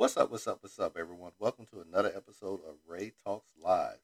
What's up, what's up, what's up, everyone? Welcome to another episode of Ray Talks Live.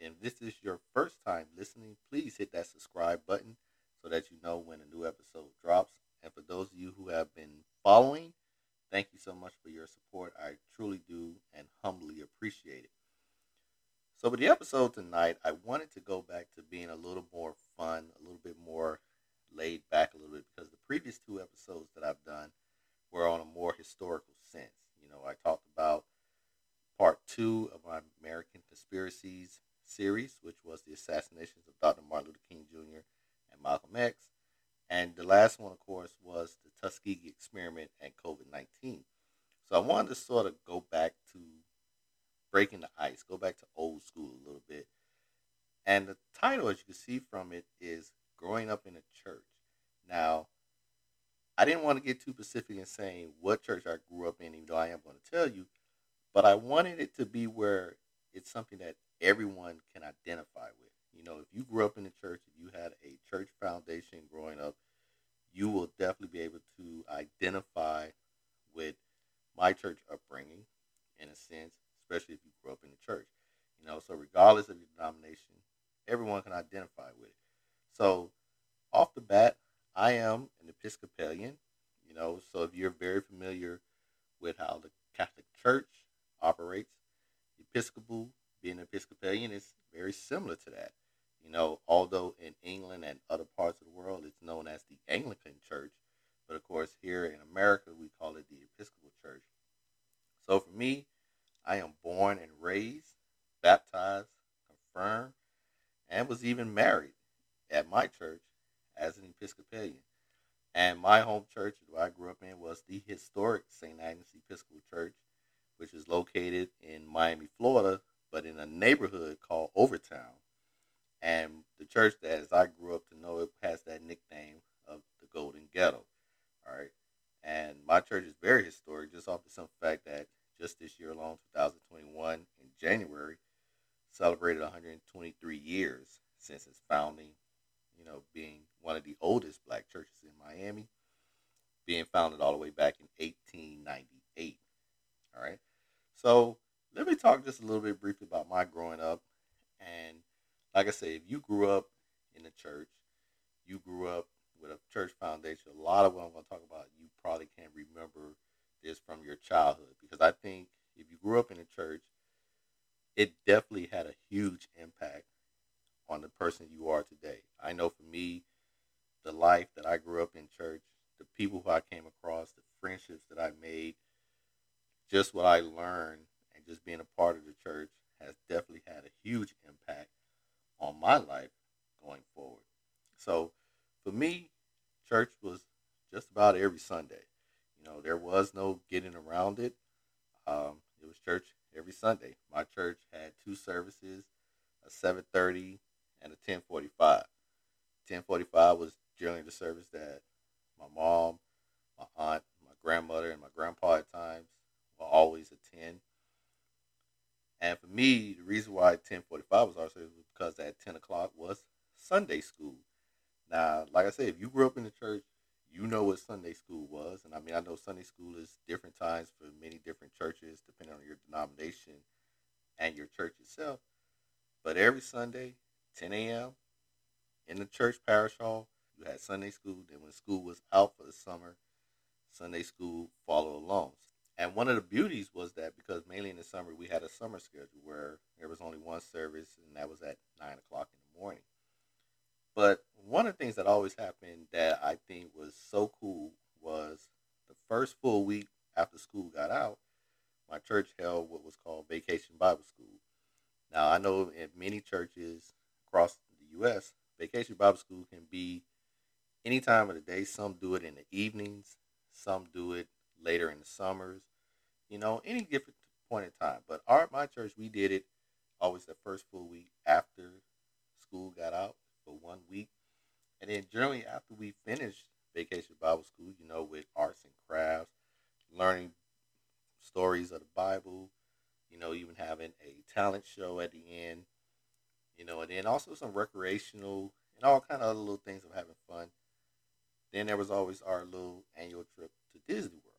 And if this is your first time listening, please hit that subscribe button so that you know when a new episode drops. And for those of you who have been following, thank you so much for your support. I truly do and humbly appreciate it. So, with the episode tonight, I wanted to go back to being a little more fun, a little bit more laid back a little bit because the previous two episodes that I've done were on a more historical sense. You know, I talked about part two of my American Conspiracies series, which was the assassinations of Dr. Martin Luther King Jr. and Malcolm X. And the last one, of course, was the Tuskegee experiment and COVID 19. So I wanted to sort of go back to breaking the ice, go back to old school a little bit. And the title, as you can see from it, is Growing Up in a Church. Now, I didn't want to get too specific in saying what church I grew up in, even though I am going to tell you, but I wanted it to be where it's something that everyone can identify with. You know, if you grew up in the church, if you had a church foundation growing up, you will definitely be able to identify with my church upbringing in a sense, especially if you grew up in the church. You know, so regardless of your denomination, everyone can identify with it. So, off the bat, I am an Episcopalian, you know, so if you're very familiar with how the Catholic Church operates, Episcopal, being Episcopalian is very similar to that. You know, although in England and other parts of the world it's known as the Anglican Church, but of course here in America we call it the Episcopal Church. So for me, I am born and raised, baptized, confirmed, and was even married at my church as an Episcopalian. And my home church that I grew up in was the historic St. Agnes Episcopal Church, which is located in Miami, Florida, but in a neighborhood called Overtown. And the church that, as I grew up to know it, has that nickname of the Golden Ghetto. All right. And my church is very historic, just off the simple fact that just this year alone, 2021, in January, celebrated 123 years since its founding you know, being one of the oldest black churches in Miami, being founded all the way back in 1898. All right. So let me talk just a little bit briefly about my growing up. And like I say, if you grew up in the church, you grew up with a church foundation, a lot of what I'm going to talk about, you probably can't remember this from your childhood. Because I think if you grew up in a church, it definitely had a huge impact on the person you are today. I know for me, the life that I grew up in church, the people who I came across, the friendships that I made, just what I learned and just being a part of the church has definitely had a huge impact on my life going forward. So for me, church was just about every Sunday. You know, there was no getting around it. Um, it was church every Sunday. My church had two services, a 7:30 and a 1045. 1045 was generally the service that my mom, my aunt, my grandmother, and my grandpa at times will always attend. And for me, the reason why 1045 was also because at 10 o'clock was Sunday school. Now, like I said, if you grew up in the church, you know what Sunday school was. And I mean, I know Sunday school is different times for many different churches, depending on your denomination and your church itself. But every Sunday, 10 a.m. in the church parish hall. You had Sunday school. Then when school was out for the summer, Sunday school followed along. And one of the beauties was that because mainly in the summer we had a summer schedule where there was only one service, and that was at nine o'clock in the morning. But one of the things that always happened that I think was so cool was the first full week after school got out, my church held what was called Vacation Bible School. Now I know in many churches across the U.S., Vacation Bible School can be any time of the day. Some do it in the evenings, some do it later in the summers, you know, any different point in time. But our my church, we did it always the first full week after school got out for one week. And then generally after we finished Vacation Bible School, you know, with arts and crafts, learning stories of the Bible, you know, even having a talent show at the end you know, and then also some recreational and all kind of other little things of having fun. Then there was always our little annual trip to Disney World.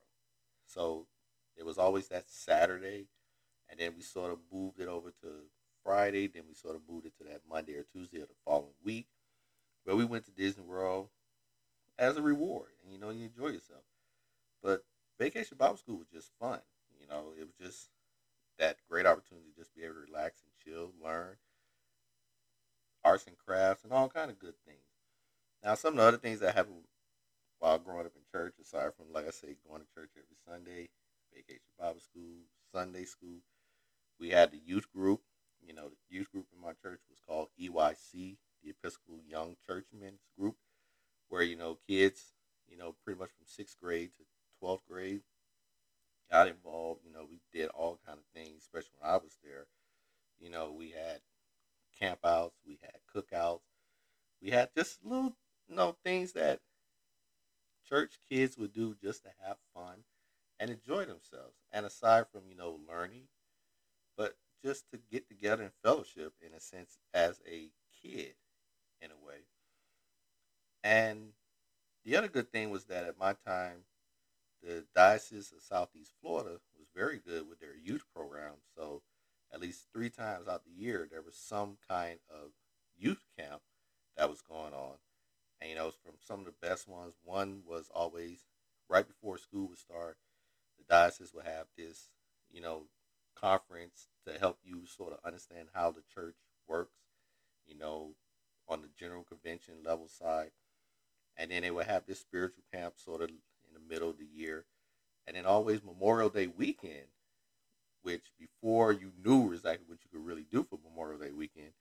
So it was always that Saturday, and then we sort of moved it over to Friday. Then we sort of moved it to that Monday or Tuesday of the following week, where we went to Disney World as a reward, and you know you enjoy yourself. But Vacation Bible School was just fun. You know, it was just that great opportunity to just be able to relax and chill, learn arts and crafts, and all kind of good things. Now, some of the other things that happened while growing up in church, aside from like I say, going to church every Sunday, Vacation Bible School, Sunday school, we had the youth group. You know, the youth group in my church was called EYC, the Episcopal Young Churchmen's Group, where you know kids, you know, pretty much from sixth grade to twelfth grade got involved. You know, we did all kind of things, especially when I was there. You know, we had campouts, we had cookouts, we had just little, you know, things that church kids would do just to have fun and enjoy themselves. And aside from, you know, learning, but just to get together in fellowship in a sense as a kid in a way. And the other good thing was that at my time, the Diocese of Southeast Florida was very good with their youth program. So at least three times out the year, there was some kind of youth camp that was going on. And, you know, from some of the best ones, one was always right before school would start, the diocese would have this, you know, conference to help you sort of understand how the church works, you know, on the general convention level side. And then they would have this spiritual camp sort of in the middle of the year. And then always Memorial Day weekend, which before you knew exactly what you could really do for Memorial Day weekend,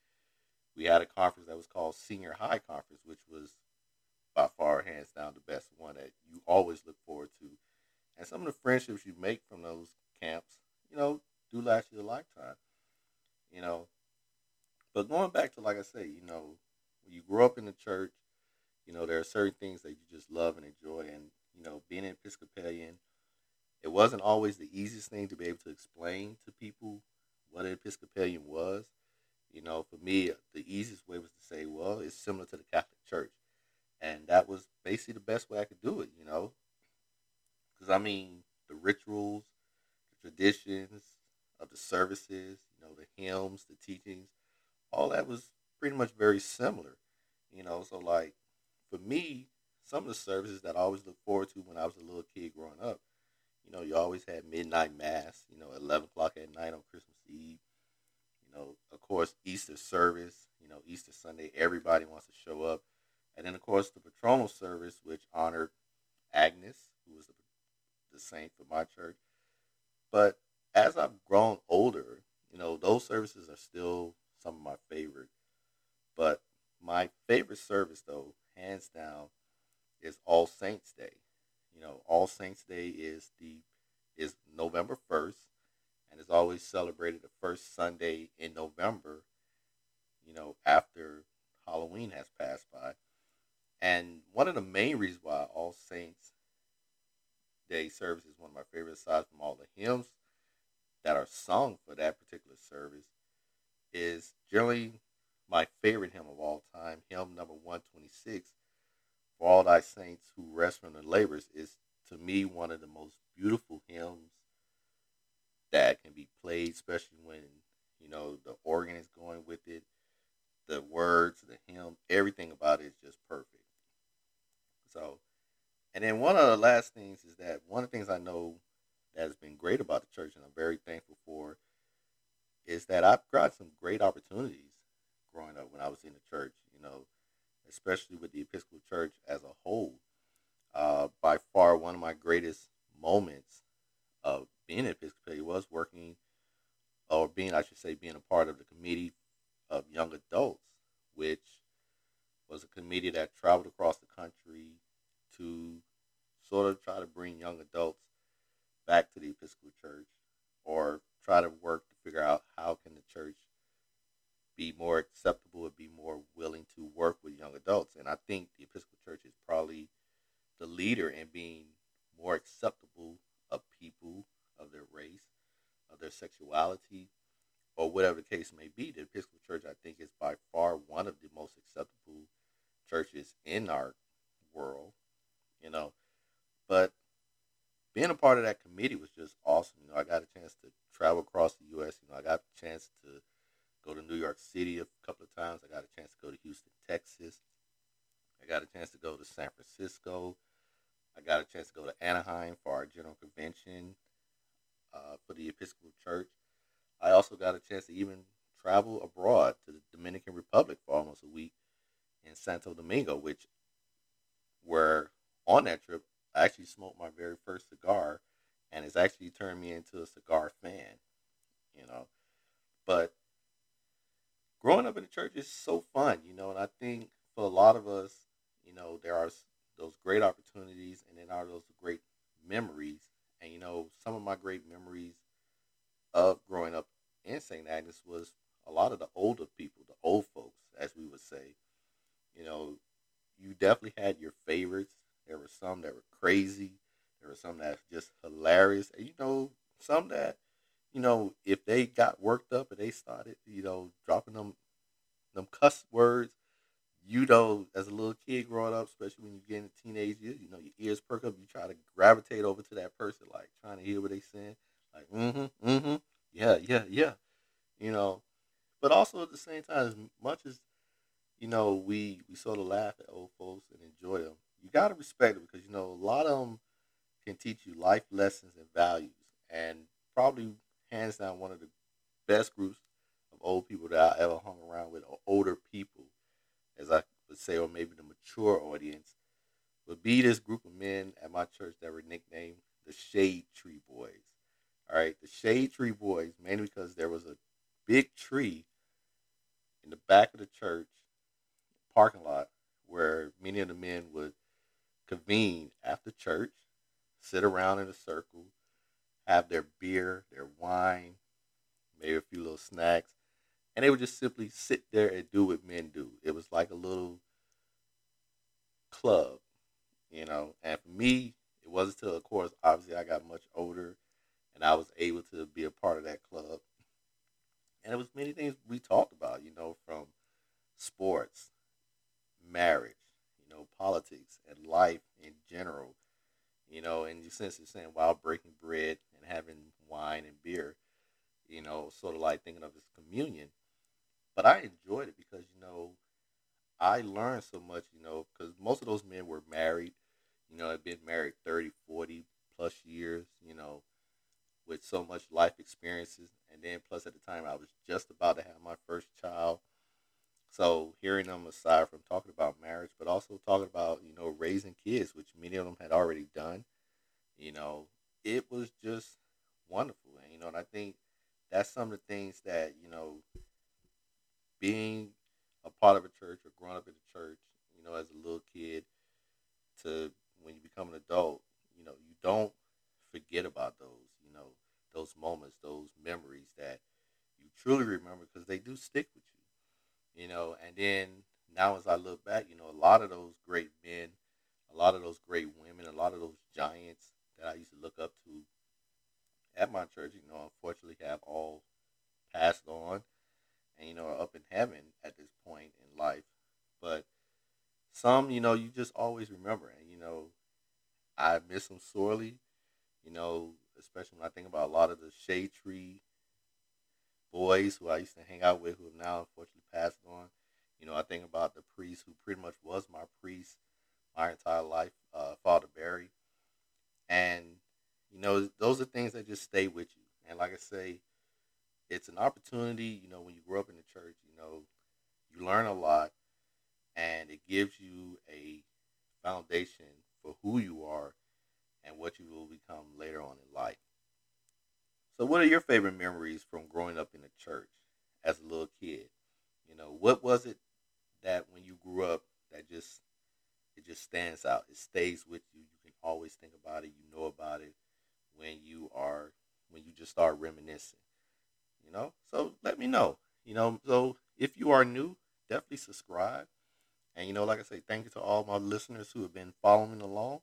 we had a conference that was called Senior High Conference, which was by far, hands down, the best one that you always look forward to. And some of the friendships you make from those camps, you know, do last you a lifetime. You know, but going back to like I say, you know, when you grow up in the church, you know, there are certain things that you just love and enjoy, and you know, being an Episcopalian, it wasn't always the easiest thing to be able to explain to people what an Episcopalian was. You know, for me, the easiest way was to say, well, it's similar to the Catholic Church. And that was basically the best way I could do it, you know. Because, I mean, the rituals, the traditions of the services, you know, the hymns, the teachings, all that was pretty much very similar, you know. So, like, for me, some of the services that I always look forward to when I was a little kid growing up, you know, you always had midnight mass, you know, 11 o'clock at night on Christmas Eve. You know, of course, Easter service, you know, Easter Sunday, everybody wants to show up. And then, of course, the patronal service, which honored Agnes, who was the, the saint for my church. But as I've grown older, you know, those services are still some of my favorite. But my favorite service, though, hands down, is All Saints Day. You know, All Saints Day is the is November first, and is always celebrated the first Sunday in November. You know, after Halloween has passed by, and one of the main reasons why All Saints Day service is one of my favorites, aside from all the hymns that are sung for that particular service, is generally my favorite hymn of all time, hymn number 126, For All Thy Saints Who Rest from Their Labors, is to me one of the most beautiful hymns that can be played, especially when, you know, the organ is going with it, the words, the hymn, everything about it is just and then one of the last things is that one of the things I know that has been great about the church and I'm very thankful for is that I've got some great opportunities growing up when I was in the church, you know, especially with the Episcopal Church as a whole. Uh, by far, one of my greatest moments of being an Episcopalian was working, or being, I should say, being a part of the committee of young adults, which was a committee that traveled across the country to sort of try to bring young adults back to the Episcopal Church or try to work to figure out how can the church be more acceptable and be more willing to work with young adults. And I think the Episcopal Church is probably the leader in being more acceptable of people of their race, of their sexuality, or whatever the case may be. The Episcopal Church, I think, is by far one of the most acceptable churches in our world, you know. But being a part of that committee was just awesome. You know, I got a chance to travel across the U.S. You know, I got a chance to go to New York City a couple of times. I got a chance to go to Houston, Texas. I got a chance to go to San Francisco. I got a chance to go to Anaheim for our general convention uh, for the Episcopal Church. I also got a chance to even travel abroad to the Dominican Republic for almost a week in Santo Domingo, which where on that trip I actually smoked my very first cigar, and it's actually turned me into a cigar fan. You know, but growing up in the church is so fun, you know, and I think for a lot of us, you know, there are those great opportunities, and then are those great memories. And you know, some of my great memories of growing up in St. Agnes was a lot of the older people, the old folks, as we would say. You know, you definitely had your favorites. There were some that were crazy. There were some that were just hilarious. And you know, some that, you know, if they got worked up and they started, you know, dropping them them cuss words, you know, as a little kid growing up, especially when you get into teenage years, you know, your ears perk up. You try to gravitate over to that person, like trying to hear what they saying. Like, mm-hmm, mm-hmm, yeah, yeah, yeah. You know, but also at the same time, as much as you know, we we sort of laugh at old folks and enjoy them. You got to respect it because you know a lot of them can teach you life lessons and values, and probably hands down one of the best groups of old people that I ever hung around with, or older people, as I would say, or maybe the mature audience, would be this group of men at my church that were nicknamed the Shade Tree Boys. All right, the Shade Tree Boys, mainly because there was a big tree in the back of the church parking lot where many of the men would convene after church, sit around in a circle, have their beer, their wine, maybe a few little snacks, and they would just simply sit there and do what men do. It was like a little club, you know. And for me, it wasn't until, of course, obviously I got much older and I was able to be a part of that club. And it was many things we talked about, you know, from sports, marriage, know, politics and life in general. You know, and you sense you're saying while breaking bread and having wine and beer, you know, sort of like thinking of this communion. But I enjoyed it because, you know, I learned so much, you know, because most of those men were married, you know, had been married 30, 40 plus years, you know, with so much life experiences. And then plus at the time I was just about to have my first child. So hearing them aside from talking about marriage, but also talking about, you know, raising kids, which many of them had already done, you know, it was just wonderful. And, you know, and I think that's some of the things that, you know, being a part of a church or growing up in a church, you know, as a little kid to when you become an adult, you know, you don't forget about those, you know, those moments, those memories that you truly remember because they do stick with you know. And then now, as I look back, you know, a lot of those great men, a lot of those great women, a lot of those giants that I used to look up to at my church, you know, unfortunately have all passed on and, you know, are up in heaven at this point in life. But some, you know, you just always remember. And, you know, I miss them sorely, you know, especially when I think about a lot of the shade tree boys who I used to hang out with who have now unfortunately. You know, I think about the priest who pretty much was my priest my entire life, uh, Father Barry. And, you know, those are things that just stay with you. And like I say, it's an opportunity, you know, when you grow up in the church, you know, you learn a lot and it gives you a foundation for who you are and what you will become later on in life. So, what are your favorite memories from growing up in the church as a little kid? You know, what was it that when you grew up that just it just stands out? It stays with you. You can always think about it. You know about it when you are when you just start reminiscing. You know, so let me know. You know, so if you are new, definitely subscribe. And you know, like I say, thank you to all my listeners who have been following along.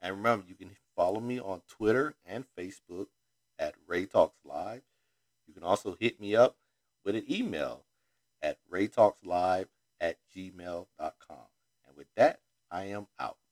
And remember, you can follow me on Twitter and Facebook at Ray Talks Live. You can also hit me up with an email at raytalkslive at gmail.com. And with that, I am out.